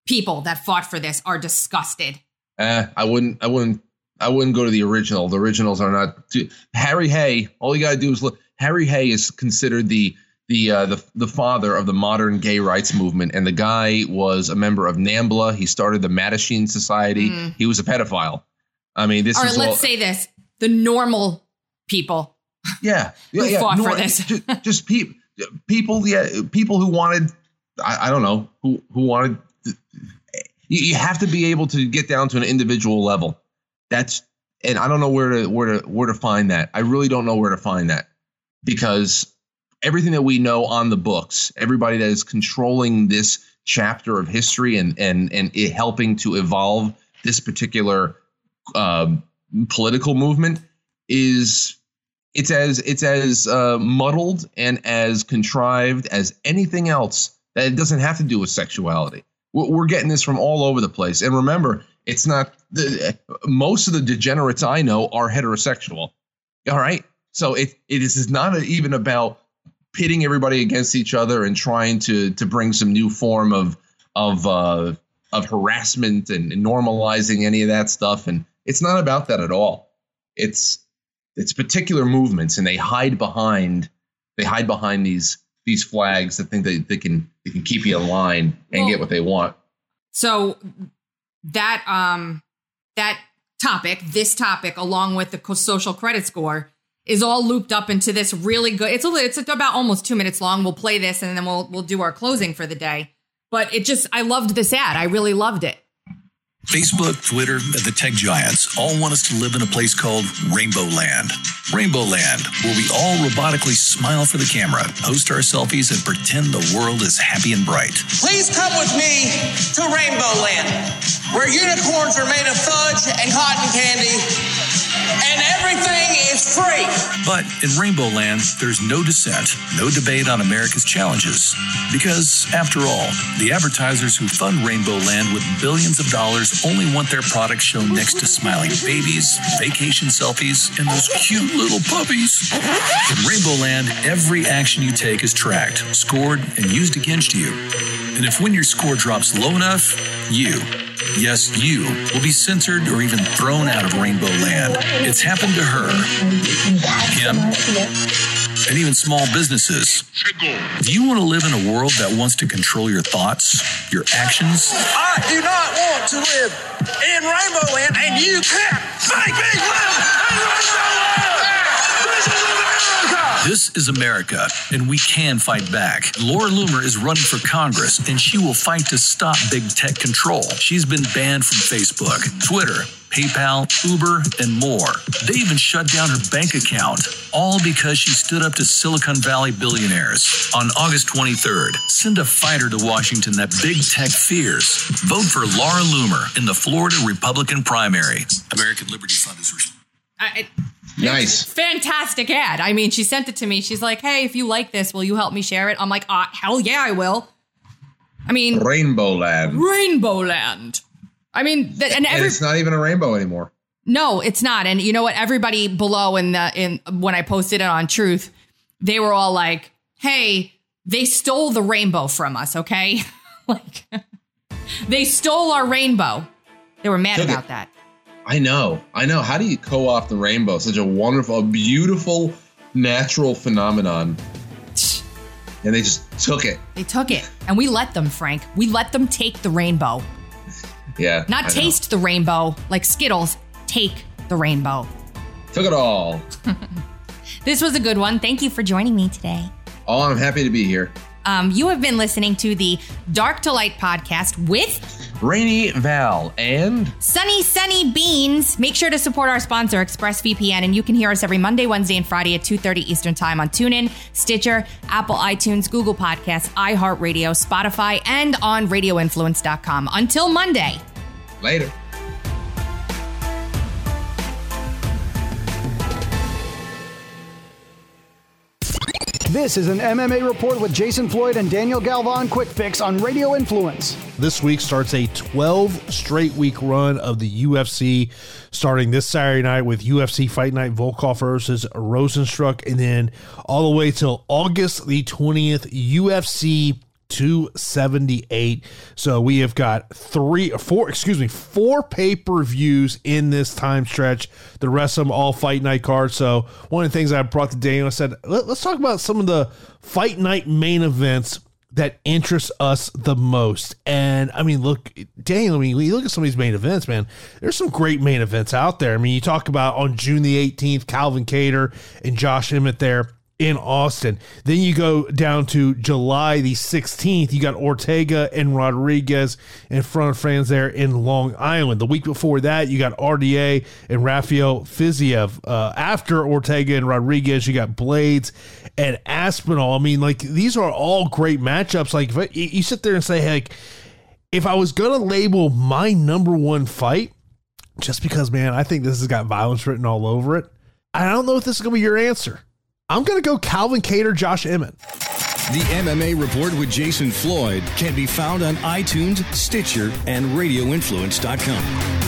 People that fought for this are disgusted. Uh, I wouldn't I wouldn't I wouldn't go to the original. The originals are not too, Harry Hay. All you got to do is look Harry Hay is considered the the uh, the the father of the modern gay rights movement and the guy was a member of NAMBLA. He started the Mattachine Society. Mm. He was a pedophile. I mean, this All right, is let's all, say this: the normal people. Yeah, yeah, Who yeah. fought for this? just, just pe- people, yeah, people who wanted. I, I don't know who who wanted. You, have to be able to get down to an individual level. That's and I don't know where to where to where to find that. I really don't know where to find that because everything that we know on the books, everybody that is controlling this chapter of history and and and helping to evolve this particular um, political movement is it's as it's as uh, muddled and as contrived as anything else that it doesn't have to do with sexuality. We're getting this from all over the place, and remember, it's not the most of the degenerates I know are heterosexual. All right, so it it is not even about pitting everybody against each other and trying to to bring some new form of of uh, of harassment and normalizing any of that stuff. And it's not about that at all. It's it's particular movements, and they hide behind they hide behind these these flags that think they, they can they can keep you in line and Well- get what they want. So that um that topic, this topic, along with the social credit score, is all looped up into this really good. It's a it's about almost two minutes long. We'll play this and then we'll we'll do our closing for the day. But it just I loved this ad. I really loved it. Facebook, Twitter, and the tech giants all want us to live in a place called Rainbow Land. Rainbow Land, where we all robotically smile for the camera, post our selfies, and pretend the world is happy and bright. Please come with me to Rainbow Land, where unicorns are made of fudge and cotton candy, and everything is free. But in Rainbow Land, there's no dissent, no debate on America's challenges. Because, after all, the advertisers who fund Rainbow Land with billions of dollars only want their products shown next to smiling babies, vacation selfies, and those cute little puppies. In Rainbow Land, every action you take is tracked, scored, and used against you. And if when your score drops low enough, you, yes, you, will be censored or even thrown out of Rainbow Land. It's happened to her, him, and even small businesses. Do you want to live in a world that wants to control your thoughts, your actions? I do not want to live in Rainbow Land, and you can't make me live This is America, and we can fight back. Laura Loomer is running for Congress, and she will fight to stop big tech control. She's been banned from Facebook, Twitter, PayPal, Uber, and more. They even shut down her bank account, all because she stood up to Silicon Valley billionaires. On August 23rd, send a fighter to Washington that big tech fears. Vote for Laura Loomer in the Florida Republican primary. American Liberty Fund is responsible. I, Nice. fantastic ad. I mean, she sent it to me. She's like, "Hey, if you like this, will you help me share it?" I'm like, "Ah, hell yeah, I will." I mean, Rainbow Land. Rainbow Land. I mean, th- and And it's not even a rainbow anymore. no, it's not. And you know what? Everybody below in the in when I posted it on Truth, they were all like, "Hey, they stole the rainbow from us." Okay, *laughs* like *laughs* they stole our rainbow. They were mad Took about it. that. I know. I know. How do you co-opt the rainbow? Such a wonderful, a beautiful, natural phenomenon. And they just took it. They took it, and we let them, Frank. We let them take the rainbow. Yeah. Not I know. taste the rainbow like Skittles. Take the rainbow. Took it all. *laughs* This was a good one. Thank you for joining me today. Oh, I'm happy to be here. Um, you have been listening to the Dark to Light podcast with Rainy Val and Sunny Sunny Beans. Make sure to support our sponsor, ExpressVPN, and you can hear us every Monday, Wednesday, and Friday at 2.30 Eastern Time on TuneIn, Stitcher, Apple iTunes, Google Podcasts, iHeartRadio, Spotify, and on RadioInfluence.com. Until Monday. later. This is an MMA report with Jason Floyd and Daniel Galvan Quick Fix on Radio Influence. This week starts a 12 straight week run of the UFC, starting this Saturday night with UFC Fight Night Volkov versus Rozenstruik, and then all the way till August the 20th, UFC 278. So we have got three, four, excuse me, four pay per views in this time stretch. The rest of them all fight night cards. So one of the things I brought to Daniel, I said, Let, us talk about some of the fight night main events that interest us the most. And I mean, look, Daniel, I mean, you look at some of these main events, man, there's some great main events out there. I mean, you talk about on June the 18th, Calvin Kattar and Josh Emmett there in Austin. Then you go down to July the 16th. You got Ortega and Rodriguez in front of fans there in Long Island. The week before that, you got RDA and Rafael Fiziev. Uh, after Ortega and Rodriguez, you got Blaydes and Aspinall. I mean, like, these are all great matchups. Like, I, you sit there and say, hey, like, if I was going to label my number one fight, just because, man, I think this has got violence written all over it, I don't know if this is going to be your answer. I'm going to go Calvin Kattar, Josh Emmett. The MMA Report with Jason Floyd can be found on iTunes, Stitcher, and RadioInfluence.com.